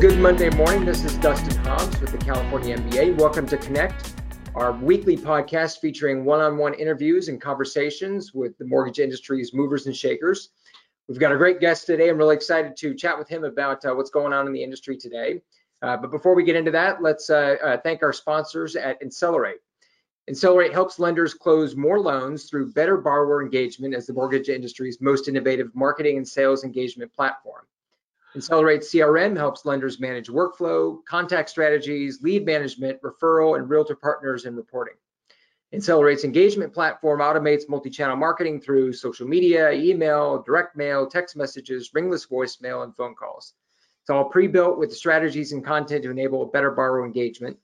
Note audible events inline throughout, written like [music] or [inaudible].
good Monday morning. This is Dustin Hobbs with the California MBA. Welcome to Connect, our weekly podcast featuring one on one interviews and conversations with the mortgage industry's movers and shakers. We've got a great guest today. I'm really excited to chat with him about uh, what's going on in the industry today. Uh, but before we get into that, let's uh, uh thank our sponsors at Insellerate. Insellerate helps lenders close more loans through better borrower engagement as the mortgage industry's most innovative marketing and sales engagement platform. Insellerate CRM helps lenders manage workflow, contact strategies, lead management, referral, and realtor partners and reporting. Insellerate's engagement platform automates multi-channel marketing through social media, email, direct mail, text messages, ringless voicemail, and phone calls. It's all pre-built with strategies and content to enable better borrower engagement.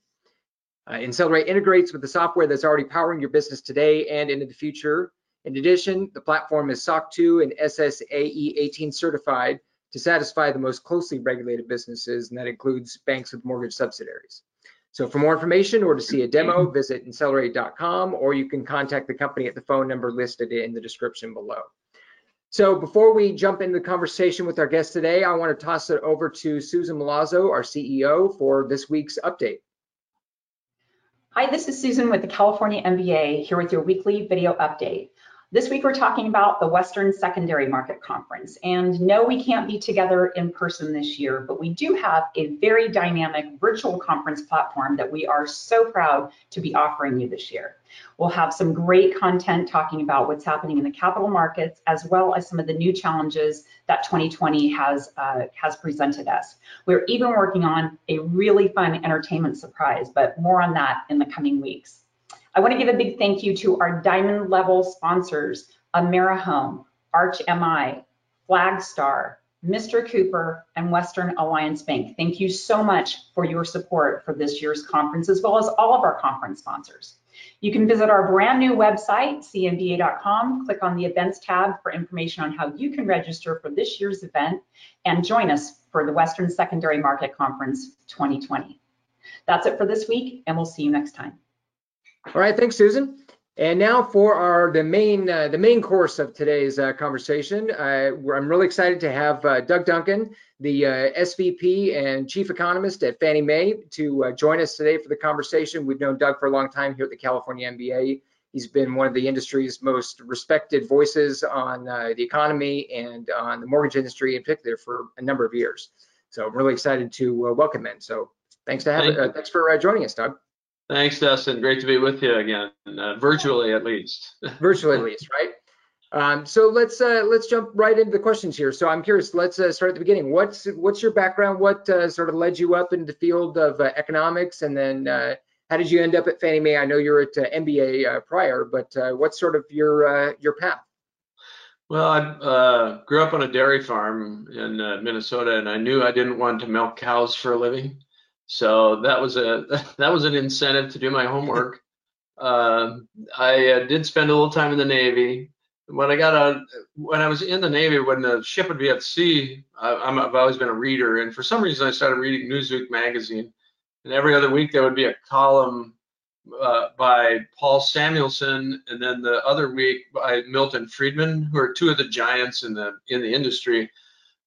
Uh, Insellerate integrates with the software that's already powering your business today and into the future. In addition, the platform is SOC 2 and SSAE 18 certified, to satisfy the most closely regulated businesses, and that includes banks with mortgage subsidiaries. So for more information or to see a demo, [clears throat] visit insellerate.com or you can contact the company at the phone number listed in the description below. So before we jump into the conversation with our guest today, I want to toss it over to Susan Milazzo, our CEO, for this week's update. Hi, this is Susan with the California MBA here with your weekly video update. This week, we're talking about the Western Secondary Market Conference. And no, we can't be together in person this year, but we do have a very dynamic virtual conference platform that we are so proud to be offering you this year. We'll have some great content talking about what's happening in the capital markets, as well as some of the new challenges that 2020 has, uh, has presented us. We're even working on a really fun entertainment surprise, but more on that in the coming weeks. I want to give a big thank you to our diamond level sponsors, AmeriHome, Arch MI, Flagstar, Mr. Cooper, and Western Alliance Bank. Thank you so much for your support for this year's conference, as well as all of our conference sponsors. You can visit our brand new website, cmba.com, click on the events tab for information on how you can register for this year's event and join us for the Western Secondary Market Conference 2020. That's it for this week, and we'll see you next time. All right, thanks, Susan. And now for our the main uh, the main course of today's uh, conversation. Uh, I'm really excited to have uh, Doug Duncan, the uh, SVP and Chief Economist at Fannie Mae, to uh, join us today for the conversation. We've known Doug for a long time here at the California MBA. He's been one of the industry's most respected voices on the economy and on the mortgage industry in particular for a number of years. So I'm really excited to welcome him. So thanks to have Thank thanks for joining us, Doug. Thanks, Dustin. Great to be with you again, uh, virtually at least. [laughs] virtually at least, right? Um, so let's uh, let's jump right into the questions here. So I'm curious. Let's uh, start at the beginning. What's what's your background? What uh, sort of led you up into the field of uh, economics, and then uh, how did you end up at Fannie Mae? I know you're at MBA prior, but what's sort of your your path? Well, I grew up on a dairy farm in Minnesota, and I knew I didn't want to milk cows for a living. So that was a [laughs] that was an incentive to do my homework. Uh, [laughs] I uh, did spend a little time in the Navy. When I got out, when I was in the Navy, when the ship would be at sea, I, have always been a reader, and for some reason I started reading Newsweek magazine. And every other week there would be a column uh, by Paul Samuelson, and then the other week by Milton Friedman, who are two of the giants in the in the industry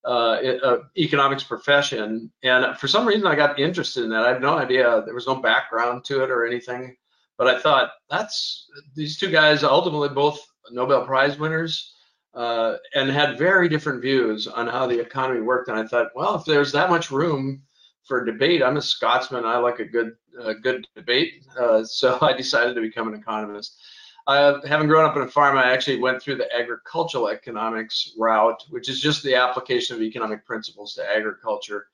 uh, uh, economics profession. And for some reason, I got interested in that. I had no idea. There was no background to it or anything. But I thought that's these two guys, ultimately both Nobel Prize winners, uh, and had very different views on how the economy worked. And I thought, well, if there's that much room for debate, I'm a Scotsman. I like a good, good debate. Uh, so [laughs] I decided to become an economist. Having grown up in a farm, I actually went through the agricultural economics route, which is just the application of economic principles to agriculture.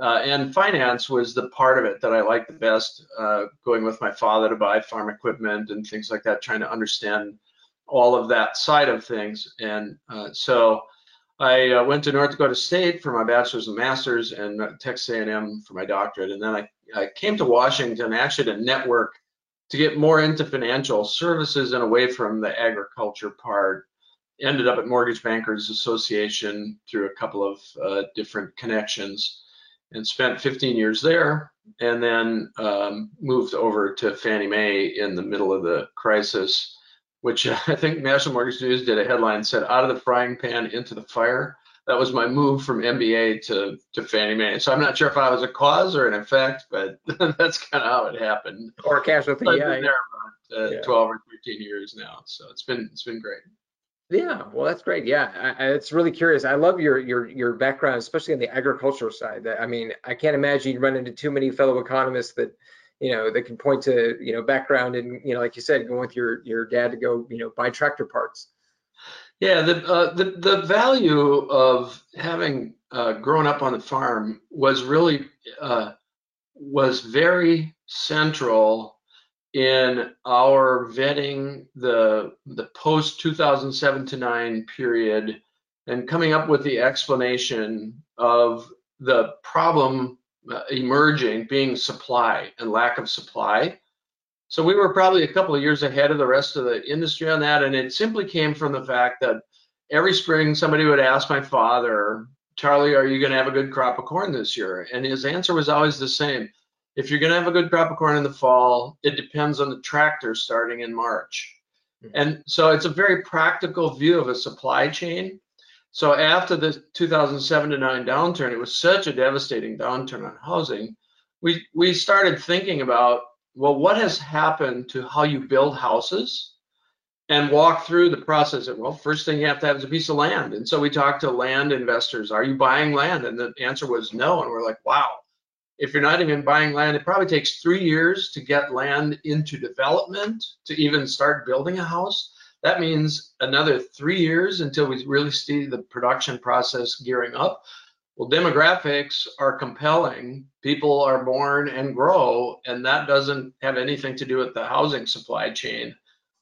Uh, and finance was the part of it that I liked the best, uh, going with my father to buy farm equipment and things like that, trying to understand all of that side of things. And uh, so I uh, went to North Dakota State for my bachelor's and master's and Texas A&M for my doctorate. And then I, I came to Washington actually to network to get more into financial services and away from the agriculture part. Ended up at Mortgage Bankers Association through a couple of uh, different connections and spent 15 years there and then um, moved over to Fannie Mae in the middle of the crisis, which [laughs] I think National Mortgage News did a headline said, out of the frying pan into the fire. That was my move from MBA to to Fannie Mae. So I'm not sure if I was a cause or an effect, but [laughs] that's kind of how it happened. Or casualty, I've yeah. been there about uh, Yeah. 12 or 13 years now, so it's been it's been great. Yeah, well, that's great. Yeah, I, I, it's really curious. I love your your your background, especially on the agricultural side. That I mean, I can't imagine you run into too many fellow economists that, you know, that can point to you know background and you know, like you said, going with your your dad to go you know buy tractor parts. Yeah, the uh, the the value of having uh, grown up on the farm was really uh, was very central in our vetting the the post 2007 to 9 period and coming up with the explanation of the problem uh, emerging being supply and lack of supply. So we were probably a couple of years ahead of the rest of the industry on that, and it simply came from the fact that every spring somebody would ask my father, Charlie, are you going to have a good crop of corn this year? And his answer was always the same. If you're going to have a good crop of corn in the fall, it depends on the tractor starting in March. Mhm. And so it's a very practical view of a supply chain. So after the 2007 to 9 downturn, it was such a devastating downturn on housing. We we started thinking about well, what has happened to how you build houses and walk through the process of well, first thing you have to have is a piece of land. And so we talked to land investors. Are you buying land? And the answer was no. And we're like, wow. If you're not even buying land, it probably takes three years to get land into development to even start building a house. That means another three years until we really see the production process gearing up. Well, demographics are compelling. People are born and grow, and that doesn't have anything to do with the housing supply chain.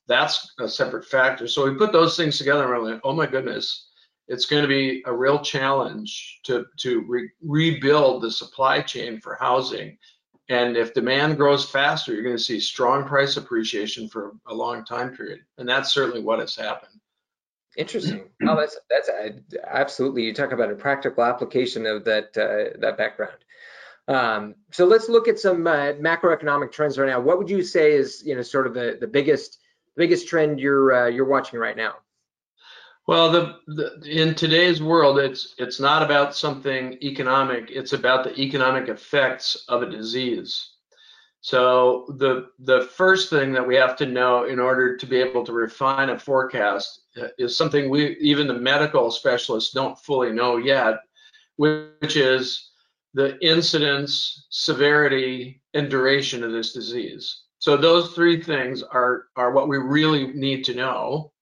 That's a separate factor. So we put those things together and we're like, oh my goodness, it's going to be a real challenge to, to re- rebuild the supply chain for housing. And if demand grows faster, you're going to see strong price appreciation for a long time period. And that's certainly what has happened. Interesting. Oh, that's that's absolutely. You talk about a practical application of that uh, that background. Um, so let's look at some uh, macroeconomic trends right now. What would you say is you know sort of the the biggest biggest trend you're uh, you're watching right now? Well, the, the in today's world, it's it's not about something economic. It's about the economic effects of a disease. So the the first thing that we have to know in order to be able to refine a forecast Uh, is something we even the medical specialists don't fully know yet, which is the incidence, severity, and duration of this disease. So those three things are are what we really need to know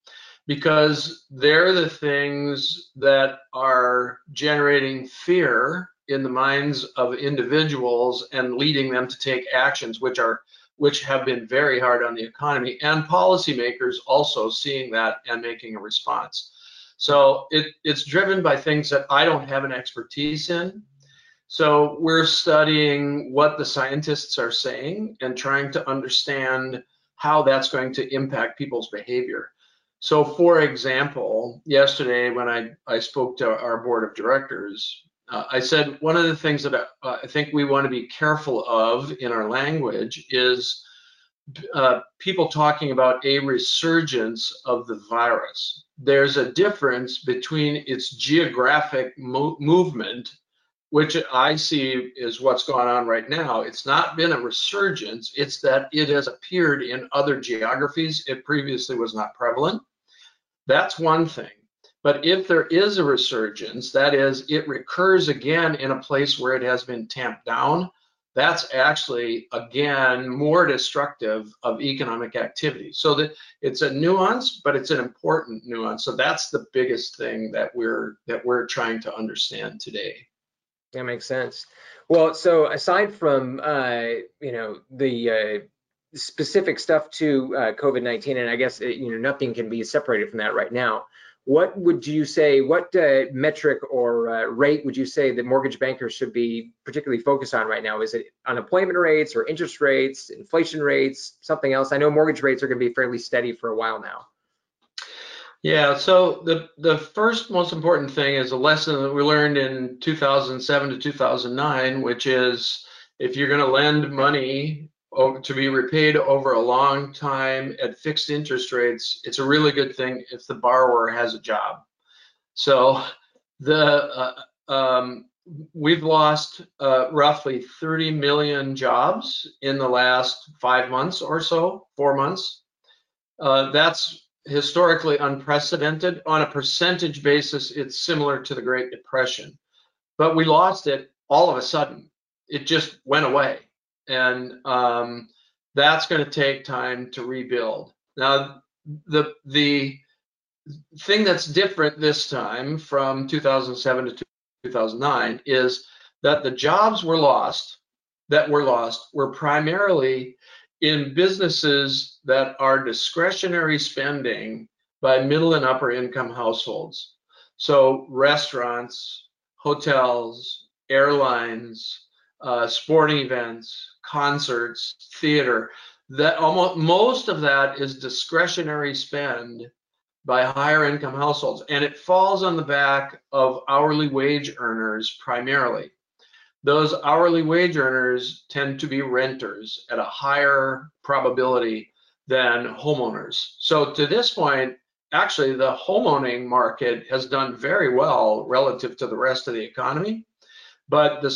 because they're the things that are generating fear in the minds of individuals and leading them to take actions which are which have been very hard on the economy and policymakers also seeing that and making a response. So it, it's driven by things that i don't have an expertise in. So we're studying what the scientists are saying and trying to understand how that's going to impact people's behavior. So for example, yesterday when I, I spoke to our board of directors, uh, I said one of the things that I, I, think we want to be careful of in our language is uh, people talking about a resurgence of the virus. There's a difference between its geographic mo movement, which I see is what's going on right now. It's not been a resurgence, it's that it has appeared in other geographies. It previously was not prevalent. That's one thing. But if there is a resurgence, that is, it recurs again in a place where it has been tamped down, that's actually, again, more destructive of economic activity. So that it's a nuance, but it's an important nuance. So that's the biggest thing that we're that we're trying to understand today. That makes sense. Well, so aside from uh, you know the uh, specific stuff to uh, COVID-19, and I guess it, you know nothing can be separated from that right now. What would you say? What uh, metric or uh, rate would you say that mortgage bankers should be particularly focused on right now? Is it unemployment rates or interest rates, inflation rates, something else? I know mortgage rates are going to be fairly steady for a while now. Yeah, so the the first most important thing is a lesson that we learned in 2007 to 2009, which is if you're going to lend money to be repaid over a long time at fixed interest rates, it's a really good thing if the borrower has a job. So The uh, um, we've lost uh, roughly 30 million jobs in the last five months or so, four months. Uh, that's historically unprecedented. On a percentage basis, it's similar to the Great Depression, but we lost it all of a sudden. It just went away, and um, that's going to take time to rebuild. Now, the the thing that's different this time from 2007 to 2009 is that the jobs were lost that were lost were primarily in businesses that are discretionary spending by middle and upper income households. So restaurants, hotels, airlines, uh, sporting events, concerts, theater, that almost most of that is discretionary spend by higher income households, and it falls on the back of hourly wage earners primarily. Those hourly wage earners tend to be renters at a higher probability than homeowners. So to this point, actually the homeowning market has done very well relative to the rest of the economy, but the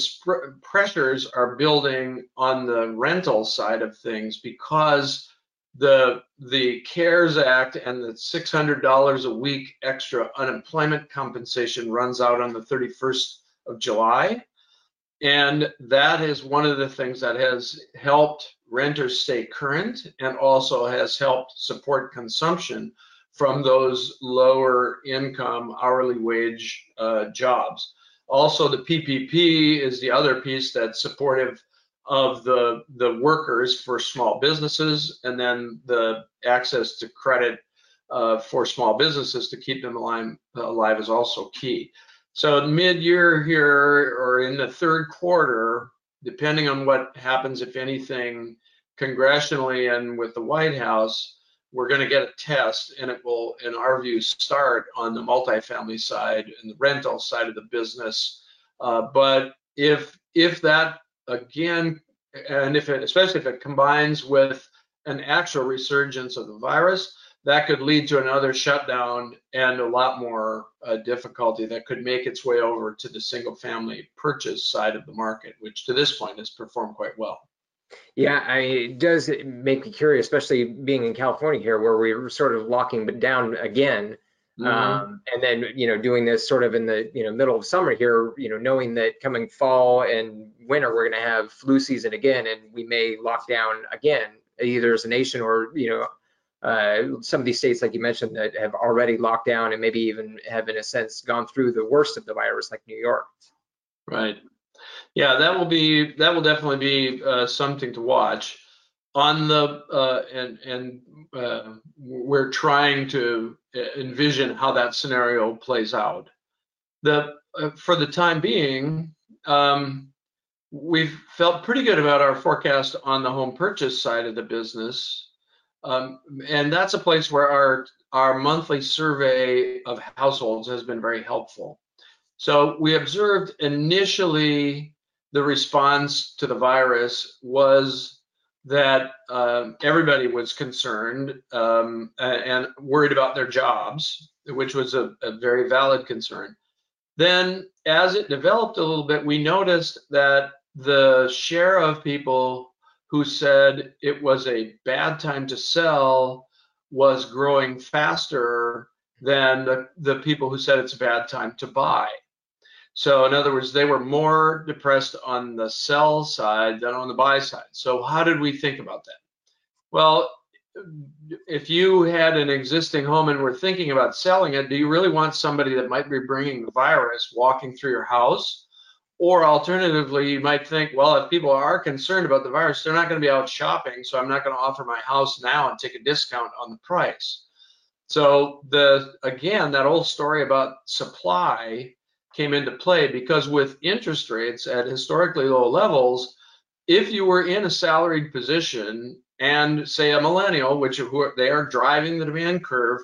pressures are building on the rental side of things because the the CARES Act and the $600 a week extra unemployment compensation runs out on the 31st of July. And that is one of the things that has helped renters stay current and also has helped support consumption from those lower income hourly wage uh, jobs. Also, the PPP is the other piece that's supportive of the the workers for small businesses, and then the access to credit uh, for small businesses to keep them alive, alive is also key. So mid-year here or in the third quarter, depending on what happens, if anything, congressionally and with the White House, we're going to get a test, and it will, in our view, start on the multifamily side and the rental side of the business. Uh, but if if that again, and if it, especially if it combines with an actual resurgence of the virus, that could lead to another shutdown and a lot more uh, difficulty that could make its way over to the single family purchase side of the market, which to this point has performed quite well. Yeah, I it does make me curious, especially being in California here, where we're sort of locking down again Mm-hmm. Um, and then, you know, doing this sort of in the, you know, middle of summer here, you know, knowing that coming fall and winter, we're going to have flu season again, and we may lock down again, either as a nation or, you know, uh, some of these states, like you mentioned, that have already locked down and maybe even have, in a sense, gone through the worst of the virus, like New York. Right. Yeah, that will be that will definitely be uh, something to watch on the uh, and and uh, we're trying to envision how that scenario plays out. The uh, for the time being, um, we've felt pretty good about our forecast on the home purchase side of the business, um, and that's a place where our our monthly survey of households has been very helpful. So we observed initially the response to the virus was that uh, everybody was concerned um, and worried about their jobs, which was a, a, very valid concern. Then, as it developed a little bit, we noticed that the share of people who said it was a bad time to sell was growing faster than the, the people who said it's a bad time to buy. So in other words, they were more depressed on the sell side than on the buy side. So how did we think about that? Well, if you had an existing home and were thinking about selling it, do you really want somebody that might be bringing the virus walking through your house? Or alternatively, you might think, well, if people are concerned about the virus, they're not going to be out shopping, so I'm not going to offer my house now and take a discount on the price. So the again, that old story about supply came into play because with interest rates at historically low levels, if you were in a salaried position and say a millennial, which are, they are driving the demand curve,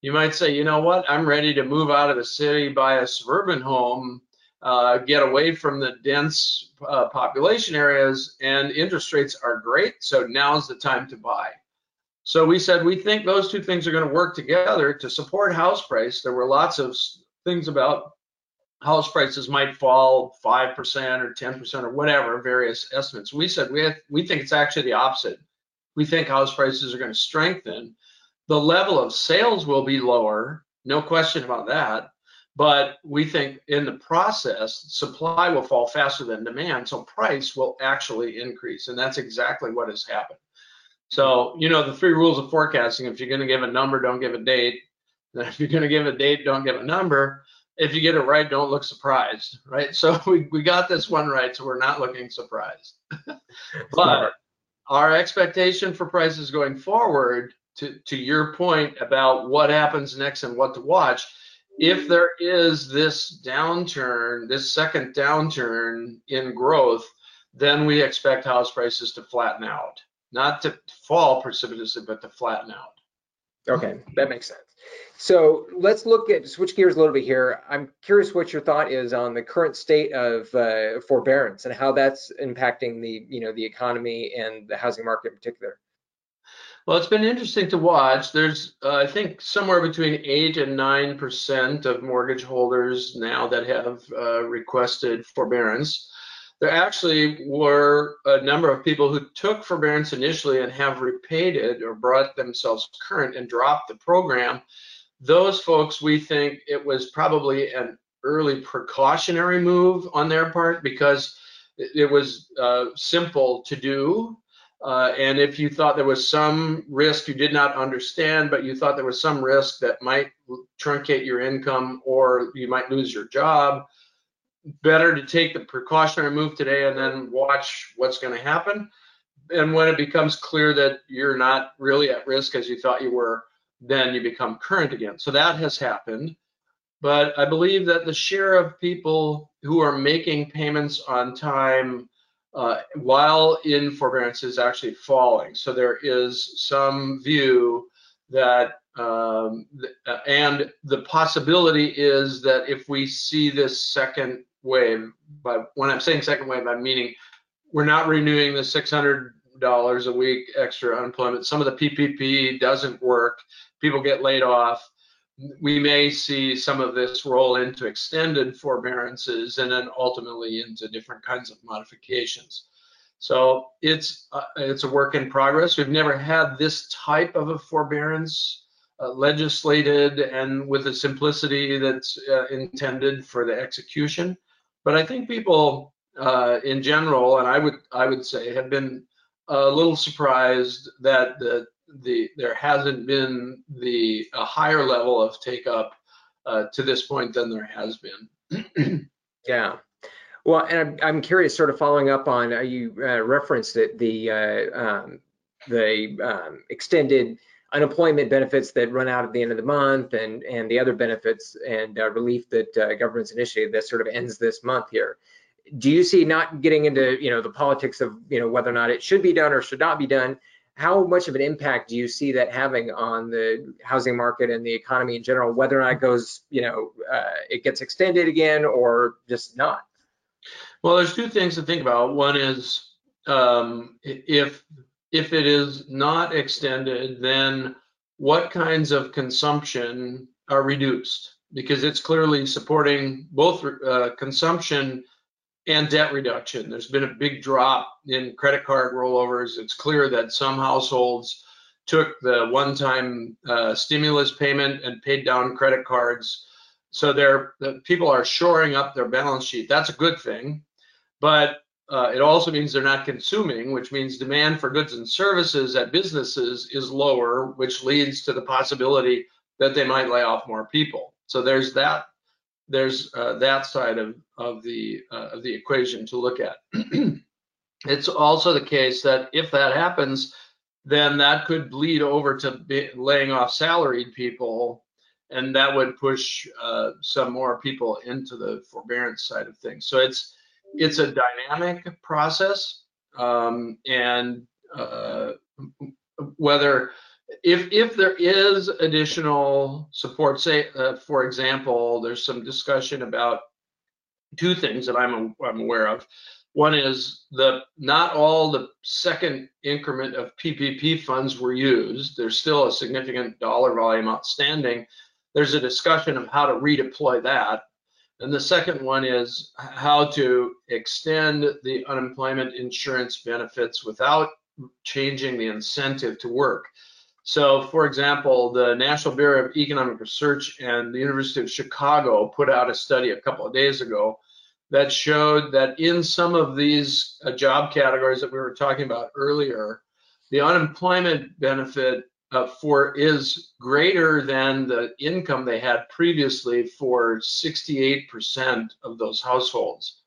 you might say, you know what, I'm ready to move out of the city, buy a suburban home, uh, get away from the dense uh, population areas, and interest rates are great. So now's the time to buy. So we said we think those two things are going to work together to support house price. There were lots of things about house prices might fall 5% or 10% or whatever, various estimates. We said we, have, we think it's actually the opposite. We think house prices are going to strengthen. The level of sales will be lower, no question about that. But we think in the process, supply will fall faster than demand, so price will actually increase. And that's exactly what has happened. So, you know, the three rules of forecasting if you're going to give a number, don't give a date. Then [laughs] If you're going to give a date, don't give a number if you get it right, don't look surprised, right? So [laughs] we, we got this one right, so we're not looking surprised. [laughs] but our expectation for prices going forward, to, to your point about what happens next and what to watch, if there is this downturn, this second downturn in growth, then we expect house prices to flatten out, not to fall precipitously, but to flatten out. Okay, that makes sense. So let's look at switch gears a little bit here. I'm curious what your thought is on the current state of uh, forbearance and how that's impacting the you know the economy and the housing market in particular. Well, it's been interesting to watch. There's, uh, I think, somewhere between eight and nine percent of mortgage holders now that have uh, requested forbearance there actually were a number of people who took forbearance initially and have repaid it or brought themselves current and dropped the program. Those folks, we think it was probably an early precautionary move on their part because it was uh, simple to do. Uh, and if you thought there was some risk you did not understand, but you thought there was some risk that might truncate your income or you might lose your job, better to take the precautionary move today and then watch what's going to happen. And when it becomes clear that you're not really at risk as you thought you were, then you become current again. So that has happened. But I believe that the share of people who are making payments on time uh, while in forbearance is actually falling. So there is some view that um, and the possibility is that if we see this second wave. But when I'm saying second wave, I'm meaning we're not renewing the $600 a week extra unemployment. Some of the PPP doesn't work. People get laid off. We may see some of this roll into extended forbearances and then ultimately into different kinds of modifications. So it's uh, it's a work in progress. We've never had this type of a forbearance uh, legislated and with a simplicity that's uh, intended for the execution. But I think people uh, in general, and I would I would say, have been a little surprised that the the there hasn't been the a higher level of take up uh, to this point than there has been. [clears throat] yeah. Well, and I'm, I'm curious, sort of following up on uh, you uh, referenced it, the uh, um, the um, extended unemployment benefits that run out at the end of the month and and the other benefits and uh, relief that uh, government's initiated that sort of ends this month here. Do you see not getting into you know the politics of you know whether or not it should be done or should not be done? How much of an impact do you see that having on the housing market and the economy in general whether or not it goes you know uh, it gets extended again or just not? Well there's two things to think about. One is um, if if it is not extended, then what kinds of consumption are reduced? Because it's clearly supporting both uh, consumption and debt reduction. There's been a big drop in credit card rollovers. It's clear that some households took the one-time uh, stimulus payment and paid down credit cards. So they're, the people are shoring up their balance sheet. That's a good thing. But uh, it also means they're not consuming, which means demand for goods and services at businesses is lower, which leads to the possibility that they might lay off more people. So there's that there's uh, that side of of the uh, of the equation to look at. [clears throat] it's also the case that if that happens, then that could bleed over to laying off salaried people, and that would push uh, some more people into the forbearance side of things. So it's it's a dynamic process, um, and uh, whether if if there is additional support, say uh, for example, there's some discussion about two things that I'm I'm aware of. One is the not all the second increment of PPP funds were used. There's still a significant dollar volume outstanding. There's a discussion of how to redeploy that And the second one is how to extend the unemployment insurance benefits without changing the incentive to work. So, for example, the National Bureau of Economic Research and the University of Chicago put out a study a couple of days ago that showed that in some of these uh, job categories that we were talking about earlier, the unemployment benefit uh, for is greater than the income they had previously for 68% of those households.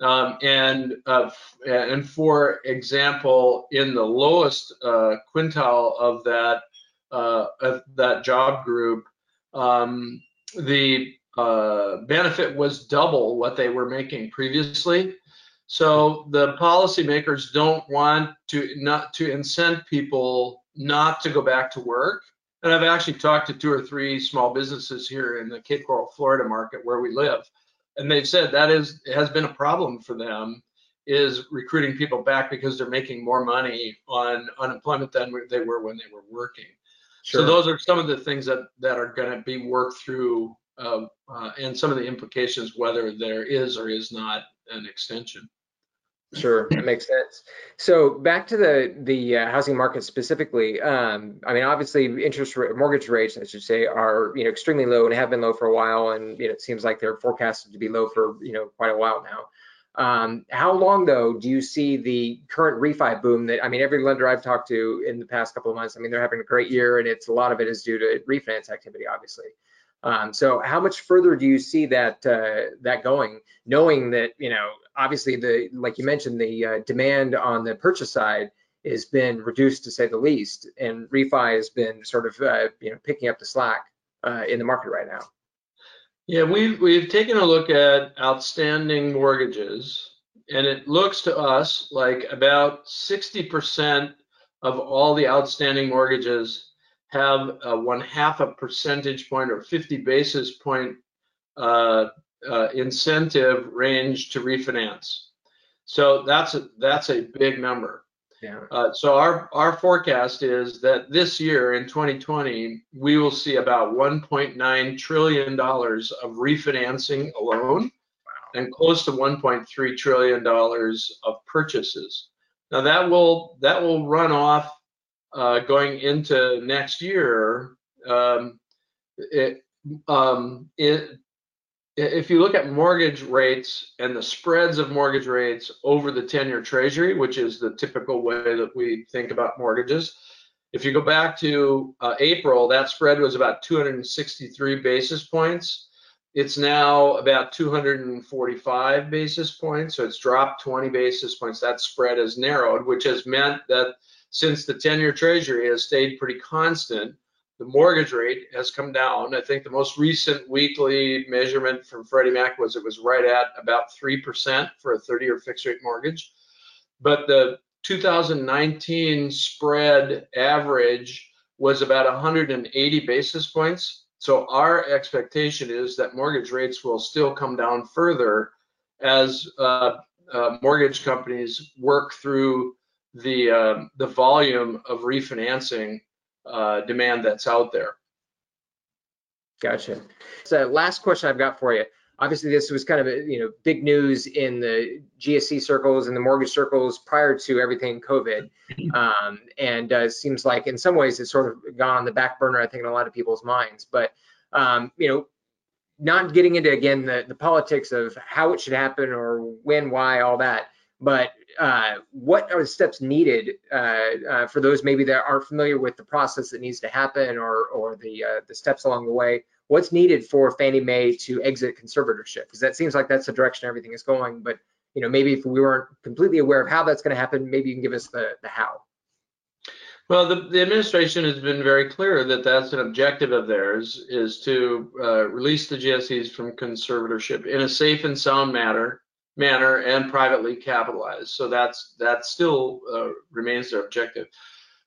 Um, and uh, and for example, in the lowest uh, quintile of that uh, of that job group, um, the uh, benefit was double what they were making previously. So the policymakers don't want to not to incent people not to go back to work. And I've actually talked to two or three small businesses here in the Cape Coral, Florida market where we live, and they've said that is has been a problem for them is recruiting people back because they're making more money on unemployment than they were when they were working. Sure. So those are some of the things that that are going to be worked through, uh, uh, and some of the implications whether there is or is not an extension. Sure, that makes sense. So back to the the uh, housing market specifically. Um, I mean, obviously, interest rate, mortgage rates, I should say, are you know extremely low and have been low for a while, and you know, it seems like they're forecasted to be low for you know quite a while now. Um, how long though do you see the current refi boom? That I mean, every lender I've talked to in the past couple of months, I mean, they're having a great year, and it's a lot of it is due to refinance activity, obviously. Um, so how much further do you see that uh, that going, knowing that you know obviously the like you mentioned the uh, demand on the purchase side has been reduced to say the least, and refi has been sort of uh, you know picking up the slack uh, in the market right now. Yeah, we've we've taken a look at outstanding mortgages, and it looks to us like about 60% of all the outstanding mortgages have a one half a percentage point or 50 basis point uh, uh, incentive range to refinance. So that's a, that's a big number. Yeah. Uh, so our our forecast is that this year in 2020 we will see about 1.9 trillion dollars of refinancing alone, wow. and close to 1.3 trillion dollars of purchases. Now that will that will run off uh, going into next year, um, it, um, it, if you look at mortgage rates and the spreads of mortgage rates over the 10-year treasury, which is the typical way that we think about mortgages, if you go back to uh, April, that spread was about 263 basis points. It's now about 245 basis points, so it's dropped 20 basis points. That spread has narrowed, which has meant that since the 10-year treasury has stayed pretty constant, the mortgage rate has come down. I think the most recent weekly measurement from Freddie Mac was it was right at about 3% for a 30-year fixed rate mortgage. But the 2019 spread average was about 180 basis points. So our expectation is that mortgage rates will still come down further as uh, uh, mortgage companies work through the uh, the volume of refinancing uh, demand that's out there. Gotcha. So last question I've got for you. Obviously, this was kind of a, you know big news in the GSE circles and the mortgage circles prior to everything COVID, um, and uh, seems like in some ways it's sort of gone on the back burner. I think in a lot of people's minds, but um, you know, not getting into again the, the politics of how it should happen or when, why, all that. But uh, what are the steps needed uh, uh, for those maybe that aren't familiar with the process that needs to happen or or the uh, the steps along the way? What's needed for Fannie Mae to exit conservatorship? Because that seems like that's the direction everything is going. But you know, maybe if we weren't completely aware of how that's going to happen, maybe you can give us the the how. Well, the, the, administration has been very clear that that's an objective of theirs is to uh, release the GSEs from conservatorship in a safe and sound manner manner and privately capitalized. So that's that still uh, remains their objective.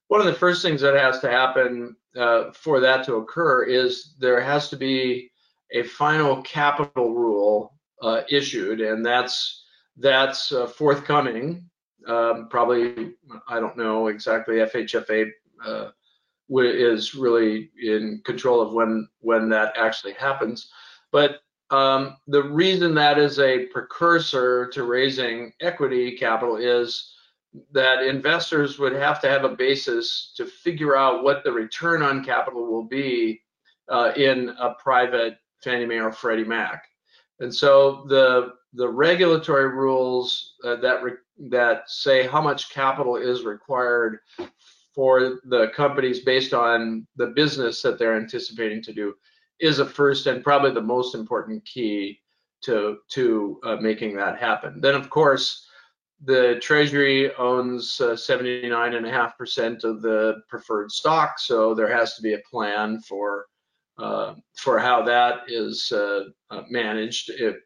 One of the first things that has to happen uh, for that to occur is there has to be a final capital rule uh, issued, and that's that's uh, forthcoming. Um, probably, I don't know exactly. FHFA uh, is really in control of when when that actually happens, but um, the reason that is a precursor to raising equity capital is that investors would have to have a basis to figure out what the return on capital will be uh, in a private Fannie Mae or Freddie Mac. And so the the regulatory rules uh, that that say how much capital is required for the companies based on the business that they're anticipating to do is a first and probably the most important key to to uh, making that happen. Then of course the Treasury owns 79.5% uh, of the preferred stock, so there has to be a plan for uh, for how that is uh, uh, managed if,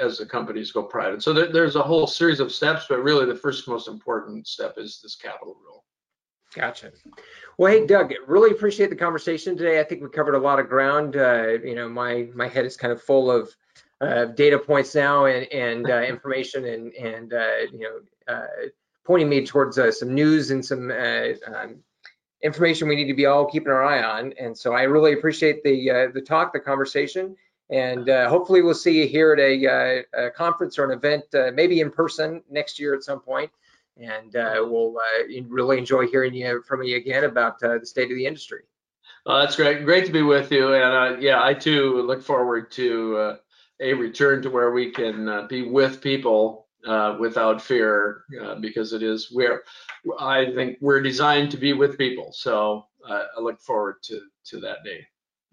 as the companies go private. So there, there's a whole series of steps, but really the first most important step is this capital rule. Gotcha. Well, hey, Doug, really appreciate the conversation today. I think we covered a lot of ground. Uh, you know, my my head is kind of full of uh, data points now and and uh, [laughs] information and and you know pointing me towards some news and some um, information we need to be all keeping our eye on. And so I really appreciate the uh, the talk, the conversation, and uh, hopefully we'll see you here at a, uh, a conference or an event, uh, maybe in person next year at some point. And uh, we'll uh, really enjoy hearing you from you again about the state of the industry. Well, that's great. Great to be with you. And yeah, I too look forward to a return to where we can be with people uh, without fear uh, because it is where I think we're designed to be with people. So uh, I look forward to to that day.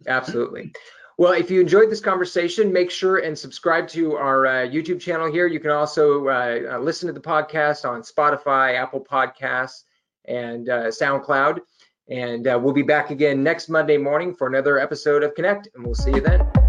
Absolutely. Well, if you enjoyed this conversation, make sure and subscribe to our uh, YouTube channel here. You can also uh, uh, listen to the podcast on Spotify, Apple Podcasts, and SoundCloud. And we'll be back again next Monday morning for another episode of Connect, and we'll see you then.